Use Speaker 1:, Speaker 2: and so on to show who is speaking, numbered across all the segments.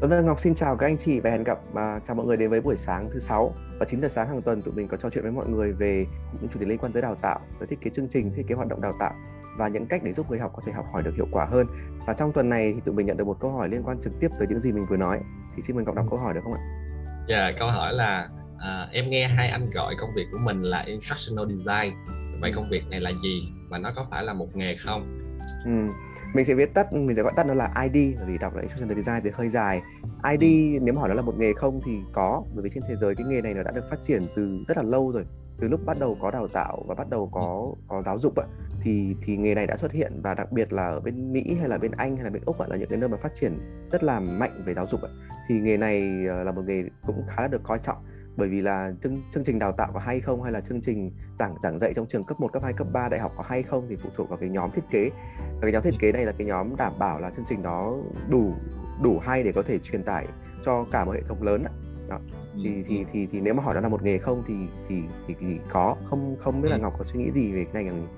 Speaker 1: Vâng, Ngọc xin chào các anh chị và hẹn gặp uh, chào mọi người đến với buổi sáng thứ sáu và 9 giờ sáng hàng tuần tụi mình có trò chuyện với mọi người về những chủ đề liên quan tới đào tạo, tới thiết kế chương trình, thiết kế hoạt động đào tạo và những cách để giúp người học có thể học hỏi được hiệu quả hơn. Và trong tuần này thì tụi mình nhận được một câu hỏi liên quan trực tiếp tới những gì mình vừa nói. Thì xin mời Ngọc đọc câu hỏi được không ạ?
Speaker 2: Dạ, yeah, câu hỏi là uh, em nghe hai anh gọi công việc của mình là instructional design. Vậy công việc này là gì và nó có phải là một nghề không?
Speaker 1: Ừ. Mình sẽ viết tắt, mình sẽ gọi tắt nó là ID bởi vì đọc là Instructional Design thì hơi dài. ID nếu mà hỏi nó là một nghề không thì có bởi vì trên thế giới cái nghề này nó đã được phát triển từ rất là lâu rồi. Từ lúc bắt đầu có đào tạo và bắt đầu có có giáo dục ạ thì thì nghề này đã xuất hiện và đặc biệt là ở bên Mỹ hay là bên Anh hay là bên Úc ạ là những cái nơi mà phát triển rất là mạnh về giáo dục ạ thì nghề này ờ, là một nghề cũng khá là được coi trọng bởi vì là chương, chương trình đào tạo có hay không hay là chương trình giảng giảng dạy trong trường cấp 1, cấp 2, cấp 3 đại học có hay không thì phụ thuộc vào cái nhóm thiết kế. Và cái nhóm thiết kế này là cái nhóm đảm bảo là chương trình đó đủ đủ hay để có thể truyền tải cho cả một hệ thống lớn đó. Thì, thì thì thì nếu mà hỏi đó là một nghề không thì thì thì, thì có không không biết là Ngọc có suy nghĩ gì về cái này không?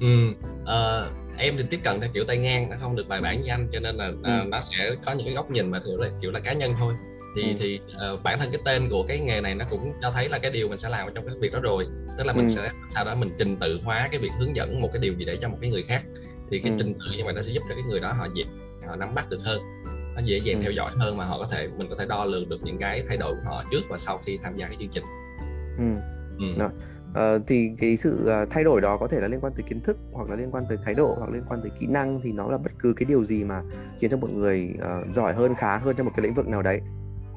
Speaker 2: Ừ, uh, em thì tiếp cận theo kiểu tay ngang nó không được bài bản như anh cho nên là uh, ừ. nó sẽ có những cái góc nhìn mà thường là kiểu là cá nhân thôi thì ừ. thì uh, bản thân cái tên của cái nghề này nó cũng cho thấy là cái điều mình sẽ làm trong cái việc đó rồi tức là mình ừ. sẽ sau đó mình trình tự hóa cái việc hướng dẫn một cái điều gì để cho một cái người khác thì cái ừ. trình tự như vậy nó sẽ giúp cho cái người đó họ dễ họ nắm bắt được hơn nó dễ dàng ừ. theo dõi hơn mà họ có thể mình có thể đo lường được những cái thay đổi của họ trước và sau khi tham gia cái chương trình
Speaker 1: ừ. Ừ. Đó. Uh, thì cái sự uh, thay đổi đó có thể là liên quan tới kiến thức hoặc là liên quan tới thái độ hoặc liên quan tới kỹ năng thì nó là bất cứ cái điều gì mà khiến cho một người uh, giỏi hơn khá hơn trong một cái lĩnh vực nào đấy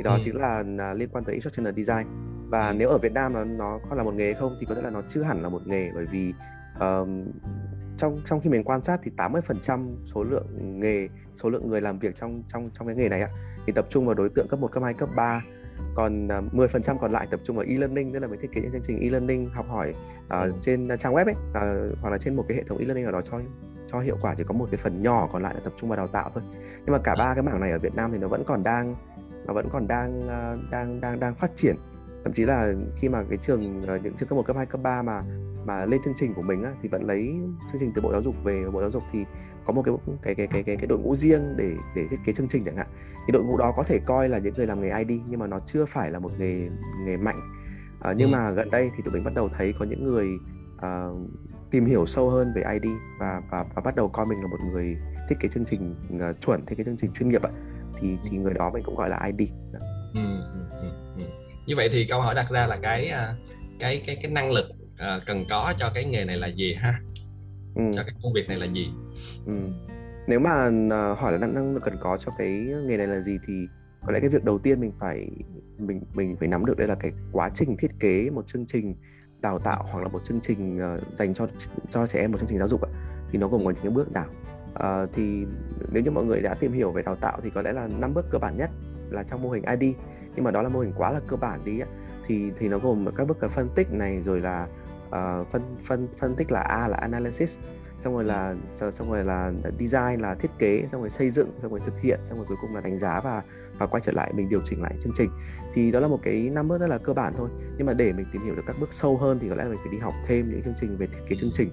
Speaker 1: thì đó ừ. chính là, là liên quan tới instructional design. Và ừ. nếu ở Việt Nam nó nó còn là một nghề không thì có thể là nó chưa hẳn là một nghề bởi vì uh, trong trong khi mình quan sát thì 80% số lượng nghề số lượng người làm việc trong trong trong cái nghề này ạ thì tập trung vào đối tượng cấp 1, cấp 2, cấp 3 còn uh, à, 10% còn lại tập trung vào e-learning tức là mình thiết kế những chương trình e-learning học hỏi uh, trên trang web ấy uh, hoặc là trên một cái hệ thống e-learning nào đó cho cho hiệu quả chỉ có một cái phần nhỏ còn lại là tập trung vào đào tạo thôi. Nhưng mà cả ba cái mảng này ở Việt Nam thì nó vẫn còn đang nó vẫn còn đang ờ, đang đang đang phát triển. Thậm chí là khi mà cái trường ờ, những trường cấp 1, cấp 2, cấp 3 mà mà lên chương trình của mình á, thì vẫn lấy chương trình từ bộ giáo dục về. Bộ giáo dục thì có một cái cái cái cái cái, cái đội ngũ riêng để để thiết kế chương trình chẳng hạn. Thì đội ngũ đó có thể coi là những người làm nghề ID nhưng mà nó chưa phải là một nghề nghề mạnh. À, nhưng ừ. mà gần đây thì tụi mình bắt đầu thấy có những người uh, tìm hiểu sâu hơn về ID và và và bắt đầu coi mình là một người thiết kế chương trình uh, chuẩn thiết kế chương trình chuyên nghiệp ạ thì thì người đó mình cũng gọi là ID. Ừ, ừ,
Speaker 2: ừ, ừ. Như vậy thì câu hỏi đặt ra là cái à, cái cái cái năng lực uh, cần có cho cái nghề này là gì ha? Ừ. Cho cái công việc này là gì?
Speaker 1: Ừ. Nếu mà uh, hỏi là năng, năng lực cần có cho cái nghề này là gì thì có lẽ cái việc đầu tiên mình phải mình mình phải nắm được đây là cái quá trình thiết kế một chương trình đào tạo hoặc là một chương trình dành cho cho trẻ em một chương trình giáo dục thì nó gồm có những cái bước nào uh, thì nếu như mọi người đã tìm hiểu về đào tạo thì có lẽ là năm bước cơ bản nhất là trong mô hình ID nhưng mà đó là mô hình quá là cơ bản đi thì thì nó gồm các bước phân tích này rồi là uh, phân phân phân tích là A là analysis xong rồi là xong rồi là design là thiết kế xong rồi xây dựng xong rồi thực hiện xong rồi cuối cùng là đánh giá và và quay trở lại mình điều chỉnh lại chương trình. Thì đó là một cái năm bước rất là cơ bản thôi. Nhưng mà để mình tìm hiểu được các bước sâu hơn thì có lẽ là mình phải đi học thêm những chương trình về thiết kế chương trình.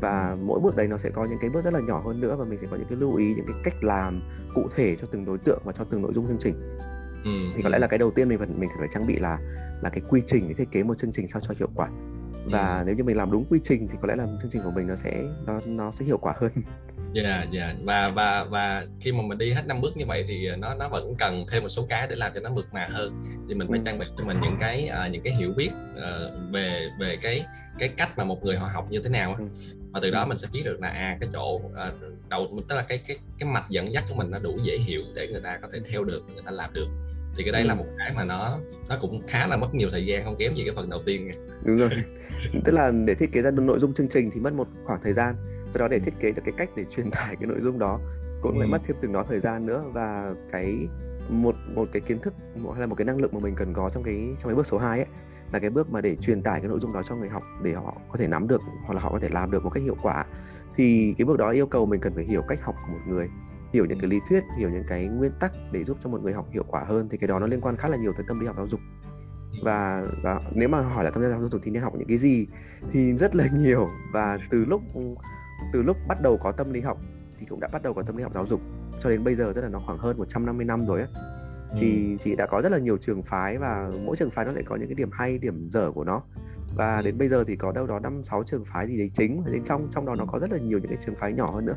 Speaker 1: Và mỗi bước đấy nó sẽ có những cái bước rất là nhỏ hơn nữa và mình sẽ có những cái lưu ý những cái cách làm cụ thể cho từng đối tượng và cho từng nội dung chương trình. Ừ. thì có lẽ là cái đầu tiên mình phải mình phải trang bị là là cái quy trình để thiết kế một chương trình sao cho hiệu quả và ừ. nếu như mình làm đúng quy trình thì có lẽ là chương trình của mình nó sẽ nó nó sẽ hiệu quả hơn
Speaker 2: dạ yeah, dạ yeah. và và và khi mà mình đi hết năm bước như vậy thì nó nó vẫn cần thêm một số cái để làm cho nó mượt mà hơn thì mình phải ừ. trang bị cho mình những cái uh, những cái hiểu biết uh, về về cái cái cách mà một người họ học như thế nào ừ. và từ đó ừ. mình sẽ biết được là à cái chỗ uh, đầu tức là cái cái cái mạch dẫn dắt của mình nó đủ dễ hiểu để người ta có thể theo được người ta làm được thì cái đây ừ. là một cái mà nó nó cũng khá là mất nhiều thời gian không kém gì cái phần đầu tiên
Speaker 1: đúng rồi. Tức là để thiết kế ra được nội dung chương trình thì mất một khoảng thời gian. Sau đó để thiết kế được cái cách để truyền tải cái nội dung đó cũng ừ. lại mất thêm từng đó thời gian nữa. Và cái một một cái kiến thức hay là một cái năng lượng mà mình cần có trong cái trong cái bước số 2 ấy là cái bước mà để truyền tải cái nội dung đó cho người học để họ có thể nắm được hoặc là họ có thể làm được một cách hiệu quả. Thì cái bước đó yêu cầu mình cần phải hiểu cách học của một người hiểu những cái lý thuyết hiểu những cái nguyên tắc để giúp cho một người học hiệu quả hơn thì cái đó nó liên quan khá là nhiều tới tâm lý học giáo dục. Và và nếu mà hỏi là tâm lý học giáo dục thì nên học những cái gì thì rất là nhiều. Và từ lúc từ lúc bắt đầu có tâm lý học thì cũng đã bắt đầu có tâm lý học giáo dục. Cho đến bây giờ rất là nó khoảng hơn 150 năm rồi á thì thì đã có rất là nhiều trường phái và mỗi trường phái nó lại có những cái điểm hay điểm dở của nó. Và đến bây giờ thì có đâu đó năm sáu trường phái gì đấy chính và đến trong trong đó nó có rất là nhiều những cái trường phái nhỏ hơn nữa.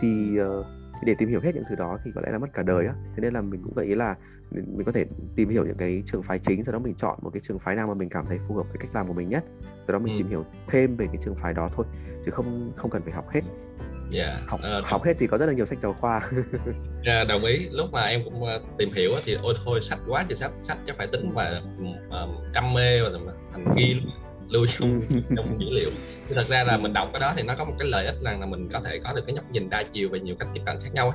Speaker 1: Thì uh, thì để tìm hiểu hết những thứ đó thì có lẽ là mất cả đời á. Thế nên là mình cũng gợi ý là mình, có thể tìm hiểu những cái trường phái chính sau đó mình chọn một cái trường phái nào mà mình cảm thấy phù hợp với cách làm của mình nhất. Sau đó mình ừ. tìm hiểu thêm về cái trường phái đó thôi chứ không không cần phải học hết.
Speaker 2: Yeah. Dạ,
Speaker 1: học uh, học hết thì có rất là nhiều sách giáo khoa.
Speaker 2: Dạ, đồng ý. Lúc mà em cũng uh, tìm hiểu thì ôi thôi sách quá thì sách sách chắc phải tính mà uh, trăm mê và thành ghi luôn lưu trong trong dữ liệu. Thì thật ra là mình đọc cái đó thì nó có một cái lợi ích rằng là mình có thể có được cái nhóc nhìn đa chiều về nhiều cách tiếp cận khác nhau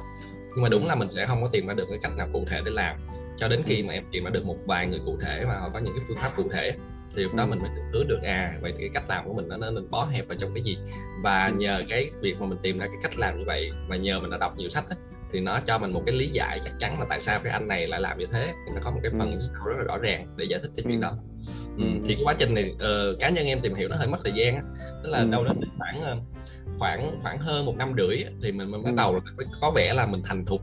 Speaker 2: nhưng mà đúng là mình sẽ không có tìm ra được cái cách nào cụ thể để làm. Cho đến khi mà em tìm ra được một vài người cụ thể và họ có những cái phương pháp cụ thể thì lúc đó mình mới hứa được à vậy cái cách làm của mình nó nên bó hẹp vào trong cái gì? Và nhờ cái việc mà mình tìm ra cái cách làm như vậy và nhờ mình đã đọc nhiều sách ấy, thì nó cho mình một cái lý giải chắc chắn là tại sao cái anh này lại làm như thế. Thì nó có một cái phần ừ. rất là rõ ràng để giải thích cái chuyện đó ừ. thì cái quá trình này uh, cá nhân em tìm hiểu nó hơi mất thời gian tức là ừ. đâu đó khoảng khoảng khoảng hơn một năm rưỡi thì mình, mình bắt đầu là có vẻ là mình thành thục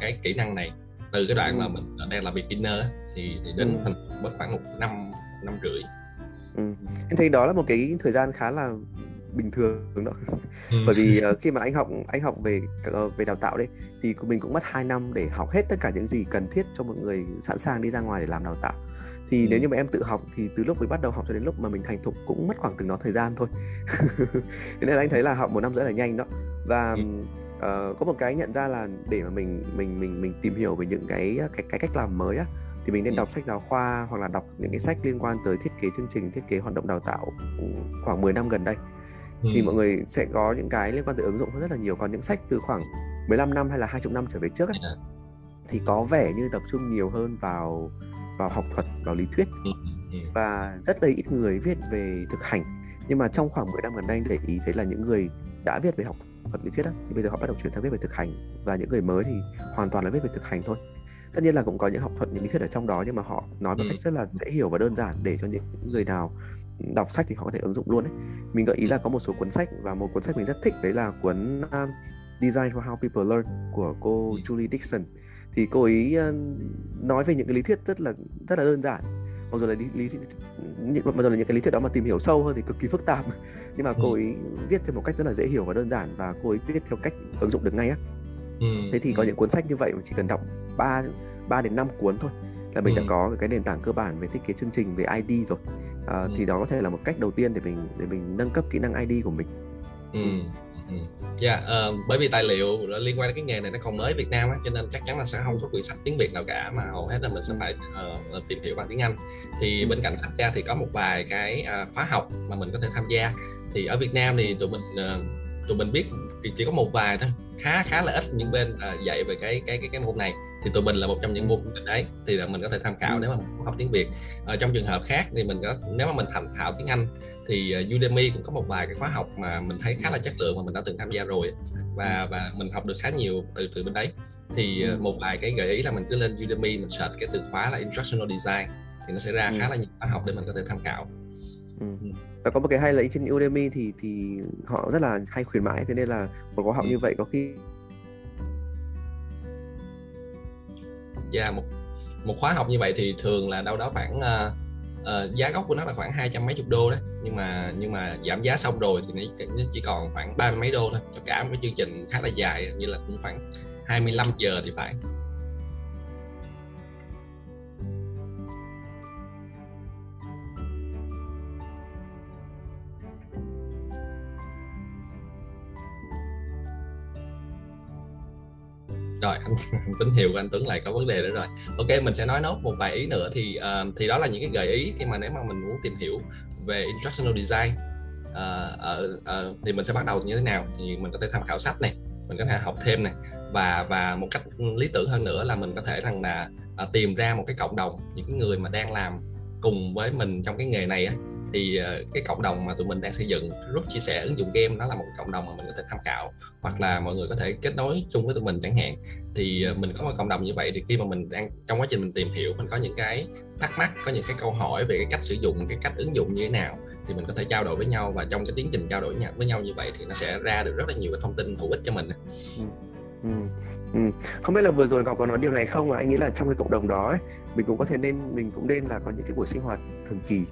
Speaker 2: cái kỹ năng này từ cái đoạn mà mình đang là beginner thì, thì đến thành mất khoảng một năm năm rưỡi
Speaker 1: ừ. em thấy đó là một cái thời gian khá là bình thường đó ừ. bởi vì uh, khi mà anh học anh học về uh, về đào tạo đấy thì mình cũng mất 2 năm để học hết tất cả những gì cần thiết cho một người sẵn sàng đi ra ngoài để làm đào tạo thì ừ. nếu như mà em tự học thì từ lúc mình bắt đầu học cho đến lúc mà mình thành thục cũng mất khoảng từng đó thời gian thôi thế nên anh thấy là học một năm rất là nhanh đó và ừ. uh, có một cái nhận ra là để mà mình mình mình mình tìm hiểu về những cái cái cái cách làm mới á thì mình nên ừ. đọc sách giáo khoa hoặc là đọc những cái sách liên quan tới thiết kế chương trình thiết kế hoạt động đào tạo khoảng 10 năm gần đây ừ. thì mọi người sẽ có những cái liên quan tới ứng dụng rất là nhiều còn những sách từ khoảng 15 năm hay là 20 năm trở về trước ấy, thì có vẻ như tập trung nhiều hơn vào vào học thuật vào lý thuyết. Ừ, ừ, và rất là ít người viết về thực hành. Nhưng mà trong khoảng 10 năm gần đây để ý thấy là những người đã viết về học thuật lý thuyết đó, thì bây giờ họ bắt đầu chuyển sang viết về thực hành. Và những người mới thì hoàn toàn là viết về thực hành thôi. Tất nhiên là cũng có những học thuật những lý thuyết ở trong đó nhưng mà họ nói một ừ. cách rất là dễ hiểu và đơn giản để cho những người nào đọc sách thì họ có thể ứng dụng luôn đấy mình gợi ý là có một số cuốn sách và một cuốn sách mình rất thích đấy là cuốn um, Design for How People Learn của cô Julie Dixon thì cô ấy uh, nói về những cái lý thuyết rất là rất là đơn giản mặc dù là lý, lý mặc dù là những cái lý thuyết đó mà tìm hiểu sâu hơn thì cực kỳ phức tạp nhưng mà cô ấy viết theo một cách rất là dễ hiểu và đơn giản và cô ấy viết theo cách ứng dụng được ngay á ừ. thế thì có những cuốn sách như vậy mà chỉ cần đọc 3 3 đến 5 cuốn thôi là mình ừ. đã có cái nền tảng cơ bản về thiết kế chương trình về ID rồi à, ừ. thì đó có thể là một cách đầu tiên để mình để mình nâng cấp kỹ năng ID của mình
Speaker 2: ừ. Dạ, yeah, uh, bởi vì tài liệu liên quan đến cái nghề này nó còn mới Việt Nam á, cho nên chắc chắn là sẽ không có quyển sách tiếng Việt nào cả mà hầu hết là mình sẽ phải uh, tìm hiểu bằng tiếng Anh. Thì bên cạnh sách ra thì có một vài cái uh, khóa học mà mình có thể tham gia. Thì ở Việt Nam thì tụi mình uh, tụi mình biết chỉ có một vài thôi, khá khá là ít những bên uh, dạy về cái cái cái cái môn này. Thì tụi mình là một trong những môn đấy thì là mình có thể tham khảo nếu mà mình học tiếng Việt. Ở trong trường hợp khác thì mình có nếu mà mình tham khảo tiếng Anh thì ờ, Udemy cũng có một vài cái khóa học mà mình thấy khá là chất lượng mà mình đã từng tham gia rồi. Và và mình học được khá nhiều từ từ bên đấy. Thì ờ, một vài cái gợi ý là mình cứ lên Udemy mình search cái từ khóa là instructional design. Thì nó sẽ ra khá là nhiều khóa học để mình có thể tham khảo
Speaker 1: Ừ. Và có một cái hay là trên Udemy thì thì họ rất là hay khuyến mãi thế nên là một khóa học ừ. như vậy có khi
Speaker 2: Dạ yeah, một một khóa học như vậy thì thường là đâu đó khoảng uh, uh, giá gốc của nó là khoảng hai trăm mấy chục đô đấy nhưng mà nhưng mà giảm giá xong rồi thì nó chỉ còn khoảng ba mấy đô thôi cho cả một cái chương trình khá là dài như là cũng khoảng 25 giờ thì phải rồi anh, tín hiệu của anh Tuấn lại có vấn đề nữa rồi. Ok mình sẽ nói nốt một vài ý nữa. Thì uh, thì đó là những cái gợi ý khi mà nếu mà mình muốn tìm hiểu về instructional design uh, uh, uh, thì mình sẽ bắt đầu như thế nào? Thì mình có thể tham khảo sách này mình có thể học thêm này. Và và một cách lý tưởng hơn nữa là mình có thể rằng là uh, tìm ra một cái cộng đồng những cái người mà đang làm cùng với mình trong cái nghề này á, thì ờ, cái cộng đồng mà tụi mình đang xây dựng group chia sẻ ứng dụng game nó là một cộng đồng mà mình có thể tham khảo hoặc là mọi người có thể kết nối chung với tụi mình chẳng hạn thì ờ, mình có một cộng đồng như vậy thì khi mà mình đang trong quá trình mình tìm hiểu mình có những cái thắc mắc có những cái câu hỏi về cái cách sử dụng cái cách ứng dụng như thế nào thì mình có thể trao đổi với nhau và trong cái tiến trình trao đổi với nhau như vậy thì nó sẽ ra được rất là nhiều cái thông tin hữu ích cho mình
Speaker 1: ừ. Ừ. Ừ. Không biết là vừa rồi Ngọc có nói điều này không mà anh nghĩ là trong cái cộng đồng đó ấy, mình cũng có thể nên mình cũng nên là có những cái buổi sinh hoạt thường kỳ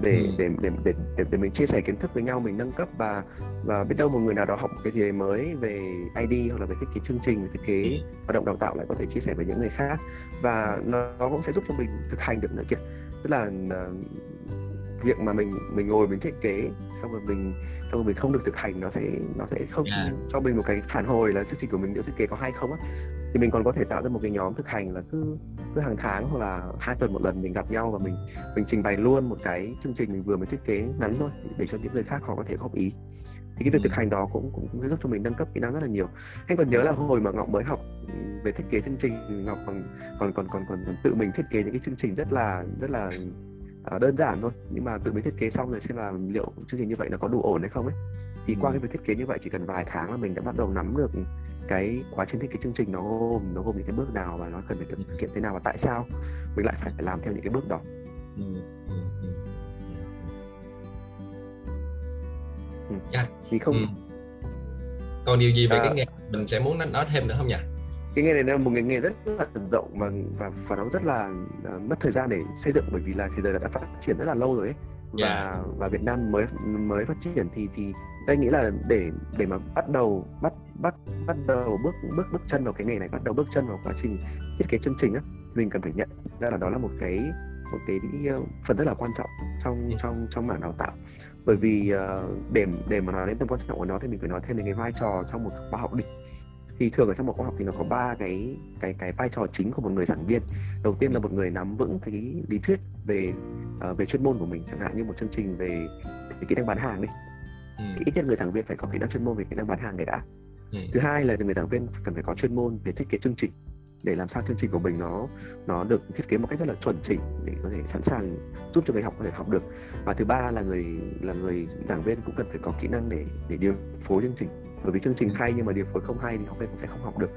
Speaker 1: để, ừ. để, để để để để mình chia sẻ kiến thức với nhau mình nâng cấp và và biết đâu một người nào đó học cái gì mới về ID hoặc là về thiết kế chương trình về thiết kế ừ. hoạt động đào tạo lại có thể chia sẻ với những người khác và nó, nó cũng sẽ giúp cho mình thực hành được nữa kìa tức là uh, việc mà mình mình ngồi mình thiết kế xong rồi mình xong rồi mình không được thực hành nó sẽ nó sẽ không yeah. cho mình một cái phản hồi là chương trình của mình liệu thiết kế có hay không á thì mình còn có thể tạo ra một cái nhóm thực hành là cứ cứ hàng tháng hoặc là hai tuần một lần mình gặp nhau và mình mình trình bày luôn một cái chương trình mình vừa mới thiết kế ngắn thôi để cho những người khác họ có thể góp ý. Thì cái việc thực hành đó cũng cũng, cũng giúp cho mình nâng cấp kỹ năng rất là nhiều. Anh còn nhớ là hồi mà ngọc mới học về thiết kế chương trình ngọc còn còn còn còn còn, còn tự mình thiết kế những cái chương trình rất là rất là uh, đơn giản thôi. Nhưng mà tự mình thiết kế xong rồi xem là liệu chương trình như vậy nó có đủ ổn hay không ấy thì qua cái việc thiết kế như vậy chỉ cần vài tháng là mình đã bắt đầu nắm được cái quá trình thiết kế chương trình nó gồm nó gồm những cái bước nào và nó cần phải thực hiện thế nào và tại sao mình lại phải làm theo những cái bước đó
Speaker 2: ừ. Yeah. thì không ừ. còn điều gì về à, cái nghề mình sẽ muốn nói thêm nữa không nhỉ
Speaker 1: cái nghề này là một cái nghề rất là rộng và và và nó rất là uh, mất thời gian để xây dựng bởi vì là thế giới đã phát triển rất là lâu rồi ấy và yeah. và Việt Nam mới mới phát triển thì thì tôi nghĩ là để để mà bắt đầu bắt bắt bắt đầu bước bước bước chân vào cái nghề này bắt đầu bước chân vào quá trình thiết kế chương trình á mình cần phải nhận ra là đó là một cái một cái ờ, phần rất là quan trọng trong trong trong mảng đào tạo. Bởi vì uh, để để mà nói đến tầm quan trọng của nó thì mình phải nói thêm đến cái vai trò trong một khóa học đi thì thường ở trong một khóa học thì nó có ba cái cái cái vai trò chính của một người giảng viên. Đầu tiên là một người nắm vững cái lý thuyết về uh, về chuyên môn của mình chẳng hạn như một chương trình về, về kỹ năng bán hàng đi. Ừ. thì ít nhất người giảng viên phải có kỹ năng chuyên môn về kỹ năng bán hàng để đã. Ừ. thứ hai là người giảng viên cần phải có chuyên môn về thiết kế chương trình để làm sao chương trình của mình nó nó được thiết kế một cách rất là chuẩn chỉnh để có thể sẵn sàng giúp cho người học có thể học được. Và thứ ba là người là người giảng viên cũng cần phải có kỹ năng để để điều phối chương trình bởi vì chương trình hay nhưng mà điều phối không hay thì học viên cũng sẽ không học được.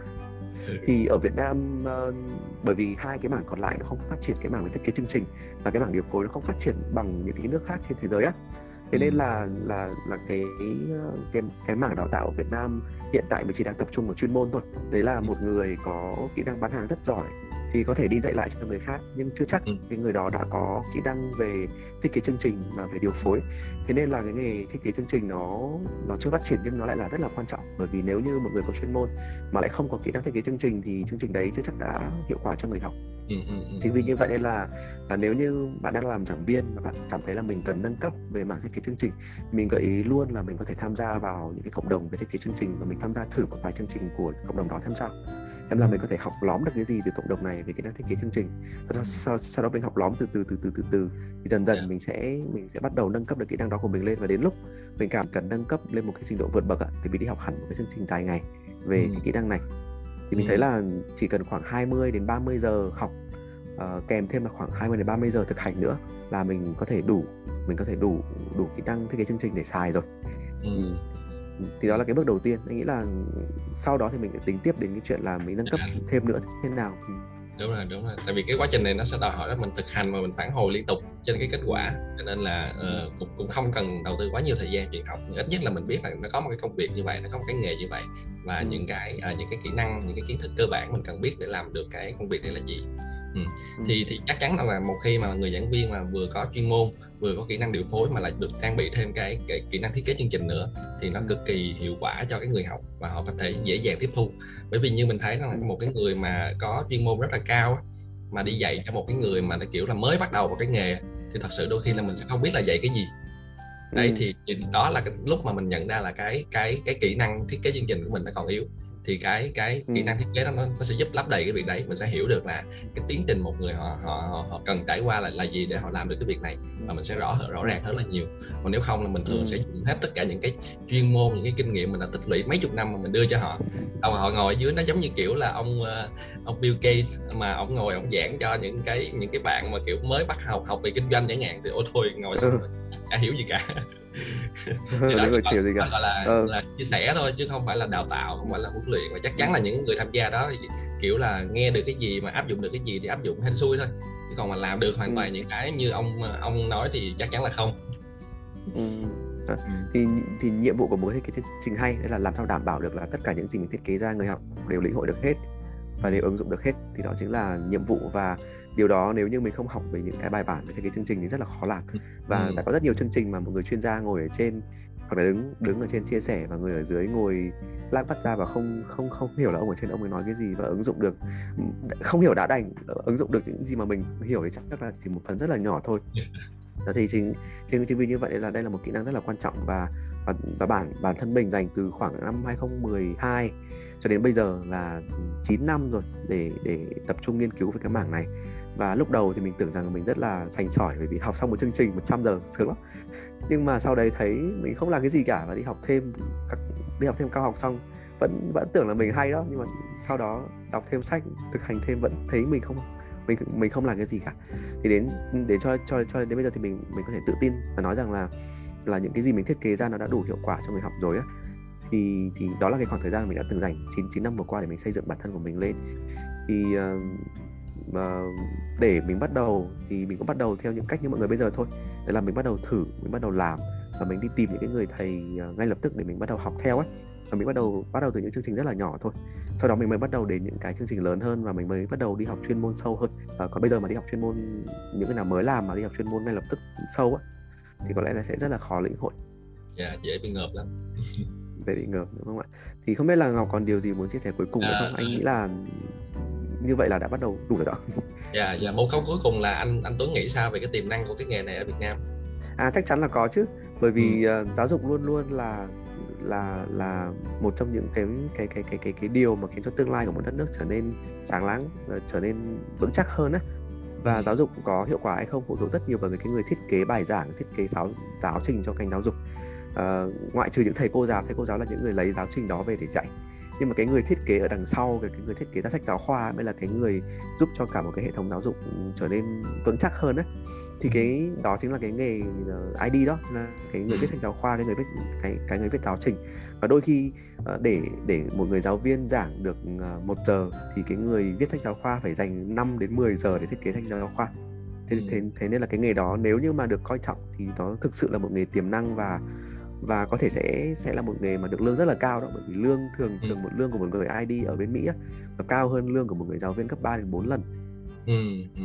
Speaker 1: Thì ở Việt Nam uh, bởi vì hai cái mảng còn lại nó không phát triển cái mảng về thiết kế chương trình và cái mảng điều phối nó không phát triển bằng những cái nước khác trên thế giới á. Thế nên là là là cái cái cái mảng đào tạo ở Việt Nam hiện tại mới chỉ đang tập trung vào chuyên môn thôi. Đấy là một người có kỹ năng bán hàng rất giỏi thì có thể đi dạy lại cho người khác nhưng chưa chắc ừ. cái người đó đã có kỹ năng về thiết kế chương trình và về điều phối. Thế nên là cái nghề thiết kế chương trình nó nó chưa phát triển nhưng nó lại là rất là quan trọng. Bởi vì nếu như một người có chuyên môn mà lại không có kỹ năng thiết kế chương trình thì chương trình đấy chưa chắc đã hiệu quả cho người học. Ừ, ừ, chính vì như vậy nên là là nếu như bạn đang làm giảng viên và bạn cảm thấy là mình cần nâng cấp về mảng thiết kế chương trình mình gợi ý luôn là mình có thể tham gia vào những cái cộng đồng về thiết kế chương trình và mình tham gia thử một vài chương trình của cộng đồng đó xem sao xem là mình có thể học lóm được cái gì từ cộng đồng này về kỹ năng thiết kế chương trình sau, sau, sau đó mình học lóm từ từ từ từ từ từ thì dần dần yeah. mình sẽ mình sẽ bắt đầu nâng cấp được kỹ năng đó của mình lên và đến lúc mình cảm cần nâng cấp lên một cái trình độ vượt bậc thì mình đi học hẳn một cái chương trình dài ngày về ừ. cái kỹ năng này thì mình ừ. thấy là chỉ cần khoảng 20 đến 30 giờ học uh, kèm thêm là khoảng 20 đến 30 giờ thực hành nữa là mình có thể đủ mình có thể đủ đủ kỹ năng thiết kế chương trình để xài rồi ừ. Ừ thì đó là cái bước đầu tiên. Anh nghĩ là sau đó thì mình tính tiếp đến cái chuyện là mình nâng cấp à. thêm nữa thế nào.
Speaker 2: Đúng rồi đúng rồi. Tại vì cái quá trình này nó sẽ đòi hỏi là mình thực hành và mình phản hồi liên tục trên cái kết quả. Cho nên là uh, cũng, cũng không cần đầu tư quá nhiều thời gian chuyện học. Ít nhất là mình biết là nó có một cái công việc như vậy nó có một cái nghề như vậy. Và ừ. những cái uh, những cái kỹ năng những cái kiến thức cơ bản mình cần biết để làm được cái công việc này là gì ừ. Ừ. thì thì chắc chắn là một khi mà người giảng viên mà vừa có chuyên môn vừa có kỹ năng điều phối mà lại được trang bị thêm cái, cái kỹ năng thiết kế chương trình nữa thì nó cực kỳ hiệu quả cho cái người học và họ có thể dễ dàng tiếp thu bởi vì như mình thấy là một cái người mà có chuyên môn rất là cao mà đi dạy cho một cái người mà nó kiểu là mới bắt đầu vào cái nghề thì thật sự đôi khi là mình sẽ không biết là dạy cái gì đây ừ. thì, thì đó là cái lúc mà mình nhận ra là cái cái cái kỹ năng thiết kế chương trình của mình nó còn yếu thì cái cái kỹ năng thiết kế đó nó, nó sẽ giúp lấp đầy cái việc đấy mình sẽ hiểu được là cái tiến trình một người họ họ họ, họ cần trải qua là là gì để họ làm được cái việc này và mình sẽ rõ rõ ràng hơn là nhiều còn nếu không là mình thường ừ. sẽ dùng hết tất cả những cái chuyên môn những cái kinh nghiệm mình đã tích lũy mấy chục năm mà mình đưa cho họ xong họ ngồi ở dưới nó giống như kiểu là ông ờ, ông Bill Gates mà ông ngồi ông giảng cho những cái những cái bạn mà kiểu mới bắt học học về kinh doanh chẳng hạn thì ô thôi ngồi xong ừ. Chả hiểu gì cả thì đó gọi, chiều gì cả. gọi là, ừ. là chia sẻ thôi chứ không phải là đào tạo không phải là huấn luyện và chắc chắn là những người tham gia đó thì kiểu là nghe được cái gì mà áp dụng được cái gì thì áp dụng hên xui thôi chứ còn mà làm được hoàn toàn ừ. những cái như ông ông nói thì chắc chắn là không
Speaker 1: ừ. ừ. thì thì nhiệm vụ của một thiết kế chương trình hay là làm sao đảm bảo được là tất cả những gì mình thiết kế ra người học đều lĩnh hội được hết và đều ứng dụng được hết thì đó chính là nhiệm vụ và điều đó nếu như mình không học về những cái bài bản về kế chương trình thì rất là khó làm. Và ừ. đã có rất nhiều chương trình mà một người chuyên gia ngồi ở trên hoặc là đứng đứng ở trên chia sẻ và người ở dưới ngồi lát bắt ra và không không không hiểu là ông ở trên ông ấy nói cái gì và ứng dụng được. Không hiểu đã đành ứng dụng được những gì mà mình hiểu thì chắc là chỉ một phần rất là nhỏ thôi. Đó thì chính chính chính vì như vậy là đây là một kỹ năng rất là quan trọng và và, và bản bản thân mình dành từ khoảng năm 2012 cho đến bây giờ là 9 năm rồi để để tập trung nghiên cứu về cái mảng này và lúc đầu thì mình tưởng rằng mình rất là sành sỏi bởi vì học xong một chương trình 100 giờ sướng lắm. Nhưng mà sau đấy thấy mình không làm cái gì cả và đi học thêm các đi học thêm cao học xong vẫn vẫn tưởng là mình hay đó. Nhưng mà sau đó đọc thêm sách thực hành thêm vẫn thấy mình không mình mình không làm cái gì cả. Thì đến để cho cho cho đến bây giờ thì mình mình có thể tự tin và nói rằng là là những cái gì mình thiết kế ra nó đã đủ hiệu quả cho người học rồi á. Thì thì đó là cái khoảng thời gian mình đã từng dành 9 9 năm vừa qua để mình xây dựng bản thân của mình lên. Thì uh, uh, để mình bắt đầu thì mình cũng bắt đầu theo những cách như mọi người bây giờ thôi. Đấy là mình bắt đầu thử mình bắt đầu làm và mình đi tìm những cái người thầy uh, ngay lập tức để mình bắt đầu học theo ấy. Và mình bắt đầu bắt đầu từ những chương trình rất là nhỏ thôi. Sau đó mình mới bắt đầu đến những cái chương trình lớn hơn và mình mới bắt đầu đi học chuyên môn sâu hơn. À, còn bây giờ mà đi học chuyên môn những cái nào mới làm mà đi học chuyên môn ngay lập tức sâu á thì có lẽ là sẽ rất là khó lĩnh hội.
Speaker 2: Dạ yeah, dễ bị ngợp lắm.
Speaker 1: Dễ bị ngợp đúng không ạ? Thì không biết là ngọc còn điều gì muốn chia sẻ cuối cùng à, nữa không? Anh nghĩ là như vậy là đã bắt đầu đủ rồi đó.
Speaker 2: Dạ dạ một câu cuối cùng là anh anh Tuấn nghĩ sao về cái tiềm năng của cái nghề này ở Việt Nam?
Speaker 1: À chắc chắn là có chứ. Bởi vì ừ. uh, giáo dục luôn luôn là là là một trong những cái cái cái cái cái cái điều mà khiến cho tương lai của một đất nước trở nên sáng láng ờ, trở nên vững chắc hơn á. Và ừ. giáo dục có hiệu quả hay không phụ thuộc rất nhiều vào cái người thiết kế bài giảng thiết kế giáo giáo trình cho ngành giáo dục. À, ngoại trừ những thầy cô giáo thầy cô giáo là những người lấy giáo trình đó về để dạy nhưng mà cái người thiết kế ở đằng sau cái, cái người thiết kế ra sách giáo khoa mới là cái người giúp cho cả một cái hệ thống giáo dục trở nên vững chắc hơn đấy thì cái đó chính là cái nghề ờ, ID đó là cái người viết sách giáo khoa cái người viết cái cái người viết giáo trình. Và đôi khi ờ, để để một người giáo viên giảng được ờ, một giờ thì cái người viết sách giáo khoa phải dành 5 đến 10 giờ để thiết kế sách giáo khoa. Thế, ừ. thế thế nên là cái nghề đó nếu như mà được coi trọng thì nó thực sự là một nghề tiềm năng và và có thể sẽ sẽ là một nghề mà được lương rất là cao đó bởi vì lương thường thường một lương của một người ID ở bên Mỹ á, nó cao hơn lương của một người giáo viên cấp 3 đến 4 lần Ừ, ừ.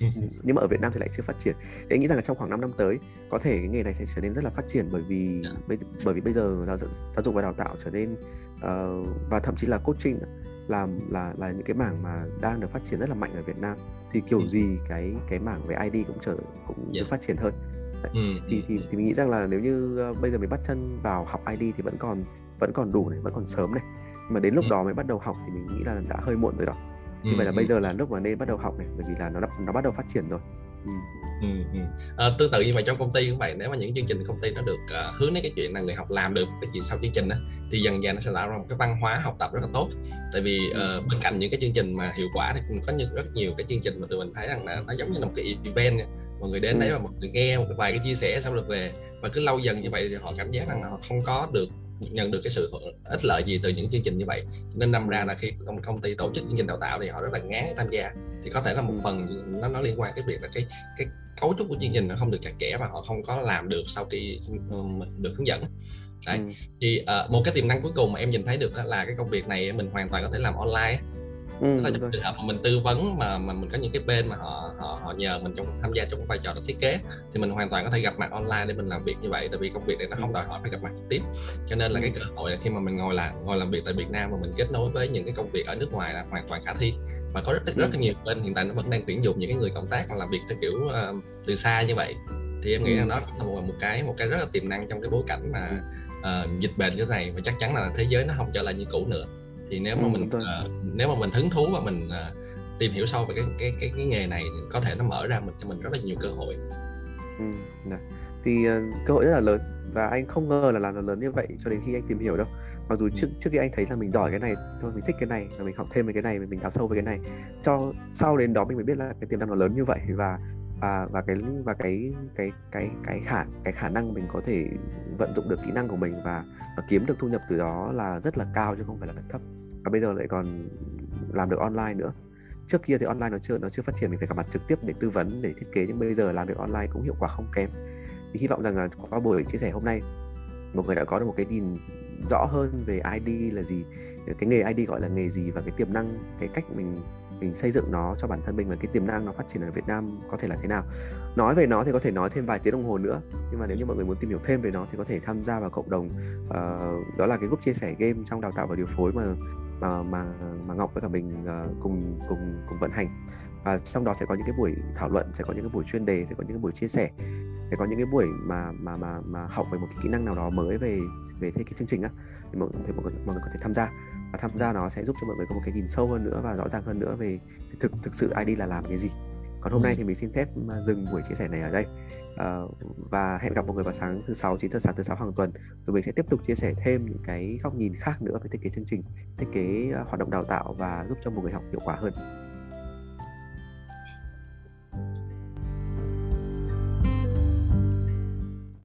Speaker 1: nhưng mà ở Việt Nam thì lại chưa phát triển thì anh nghĩ rằng là trong khoảng 5 năm tới có thể cái nghề này sẽ trở nên rất là phát triển bởi vì yeah. Dạ. bởi, bởi vì bây giờ giáo, giáo dục và đào tạo trở nên uh, và thậm chí là coaching là là là những cái mảng mà đang được phát triển rất là mạnh ở Việt Nam thì kiểu ừ. gì cái cái mảng về ID cũng trở cũng yeah. được dạ. phát triển hơn Đấy. Ừ, thì thì thì mình nghĩ rằng là nếu như uh, bây giờ mình bắt chân vào học ID thì vẫn còn vẫn còn đủ này vẫn còn sớm này mà đến lúc ừ. đó mới bắt đầu học thì mình nghĩ là đã hơi muộn rồi đó như ừ, vậy là bây giờ là lúc mà nên bắt đầu học này bởi vì là nó nó bắt đầu phát triển rồi
Speaker 2: ừ. Ừ, ừ. À, tương tự như vậy trong công ty cũng vậy nếu mà những chương trình công ty nó được uh, hướng đến cái chuyện là người học làm được cái chuyện sau chương trình đó, thì dần dần nó sẽ tạo ra một cái văn hóa học tập rất là tốt tại vì uh, bên cạnh những cái chương trình mà hiệu quả thì cũng có những rất nhiều cái chương trình mà tụi mình thấy rằng là nó giống như là một cái event mọi người đến ừ. đấy và mọi người nghe một vài cái chia sẻ xong được về. Và cứ lâu dần như vậy thì họ cảm giác rằng là họ không có được nhận được cái sự ích lợi gì từ những chương trình như vậy. Nên năm ra là khi công, công ty tổ chức chương trình đào tạo thì họ rất là ngán tham gia. Thì có thể là một phần nó nó liên quan cái việc là cái cái cấu trúc của chương trình nó không được chặt chẽ và họ không có làm được sau khi được hướng dẫn. Đấy. Ừ. thì uh, một cái tiềm năng cuối cùng mà em nhìn thấy được là cái công việc này mình hoàn toàn có thể làm online ừ, là trong trường hợp mà mình tư vấn mà mà mình có những cái bên mà họ họ họ nhờ mình trong tham gia trong vai trò là thiết kế thì mình hoàn toàn có thể gặp mặt online để mình làm việc như vậy tại vì công việc này nó không đòi hỏi phải gặp mặt trực tiếp. Cho nên là cái cơ hội là khi mà mình ngồi làm ngồi làm việc tại Việt Nam mà mình kết nối với những cái công việc ở nước ngoài là hoàn toàn khả thi và có rất rất, rất là nhiều bên hiện tại nó vẫn đang tuyển dụng những cái người cộng tác mà làm việc theo kiểu uh, từ xa như vậy. Thì em nghĩ rằng đó là một, một cái một cái rất là tiềm năng trong cái bối cảnh mà uh, dịch bệnh như thế này và chắc chắn là thế giới nó không trở lại như cũ nữa thì nếu mà ừ, mình uh, nếu mà mình hứng thú và mình uh, tìm hiểu sâu về cái cái cái cái nghề này có thể nó mở ra mình cho mình rất là nhiều cơ hội
Speaker 1: ừ, dạ. thì uh, cơ hội rất là lớn và anh không ngờ là làm nó lớn như vậy cho đến khi anh tìm hiểu đâu mặc dù ừ. trước trước khi anh thấy là mình giỏi cái này thôi mình thích cái này và mình học thêm về cái này mình đào sâu về cái này cho sau đến đó mình mới biết là cái tiềm năng nó lớn như vậy và và và cái và cái cái cái cái khả cái khả năng mình có thể vận dụng được kỹ năng của mình và, và kiếm được thu nhập từ đó là rất là cao chứ không phải là thấp. Và bây giờ lại còn làm được online nữa. Trước kia thì online nó chưa nó chưa phát triển mình phải gặp mặt trực tiếp để tư vấn để thiết kế nhưng bây giờ làm được online cũng hiệu quả không kém. Thì hy vọng rằng là qua buổi chia sẻ hôm nay một người đã có được một cái nhìn rõ hơn về ID là gì cái nghề ID gọi là nghề gì và cái tiềm năng cái cách mình mình xây dựng nó cho bản thân mình và cái tiềm năng nó phát triển ở Việt Nam có thể là thế nào. Nói về nó thì có thể nói thêm vài tiếng đồng hồ nữa nhưng mà nếu như mọi người muốn tìm hiểu thêm về nó thì có thể tham gia vào cộng đồng uh, đó là cái group chia sẻ game trong đào tạo và điều phối mà mà mà mà Ngọc với cả mình uh, cùng cùng cùng vận hành. Và trong đó sẽ có những cái buổi thảo luận sẽ có những cái buổi chuyên đề sẽ có những cái buổi chia sẻ sẽ có những cái buổi mà mà mà mà học về một cái kỹ năng nào đó mới về về thế cái chương trình á thì mọi, thì mọi, người, mọi người có thể tham gia và tham gia nó sẽ giúp cho mọi người có một cái nhìn sâu hơn nữa và rõ ràng hơn nữa về thực thực sự ID là làm cái gì. Còn hôm nay thì mình xin phép dừng buổi chia sẻ này ở đây. Uh, và hẹn gặp mọi người vào sáng thứ sáu 9 giờ sáng thứ sáu hàng tuần. Rồi mình sẽ tiếp tục chia sẻ thêm những cái góc nhìn khác nữa về thiết kế chương trình thiết kế uh, hoạt động đào tạo và giúp cho mọi người học hiệu quả hơn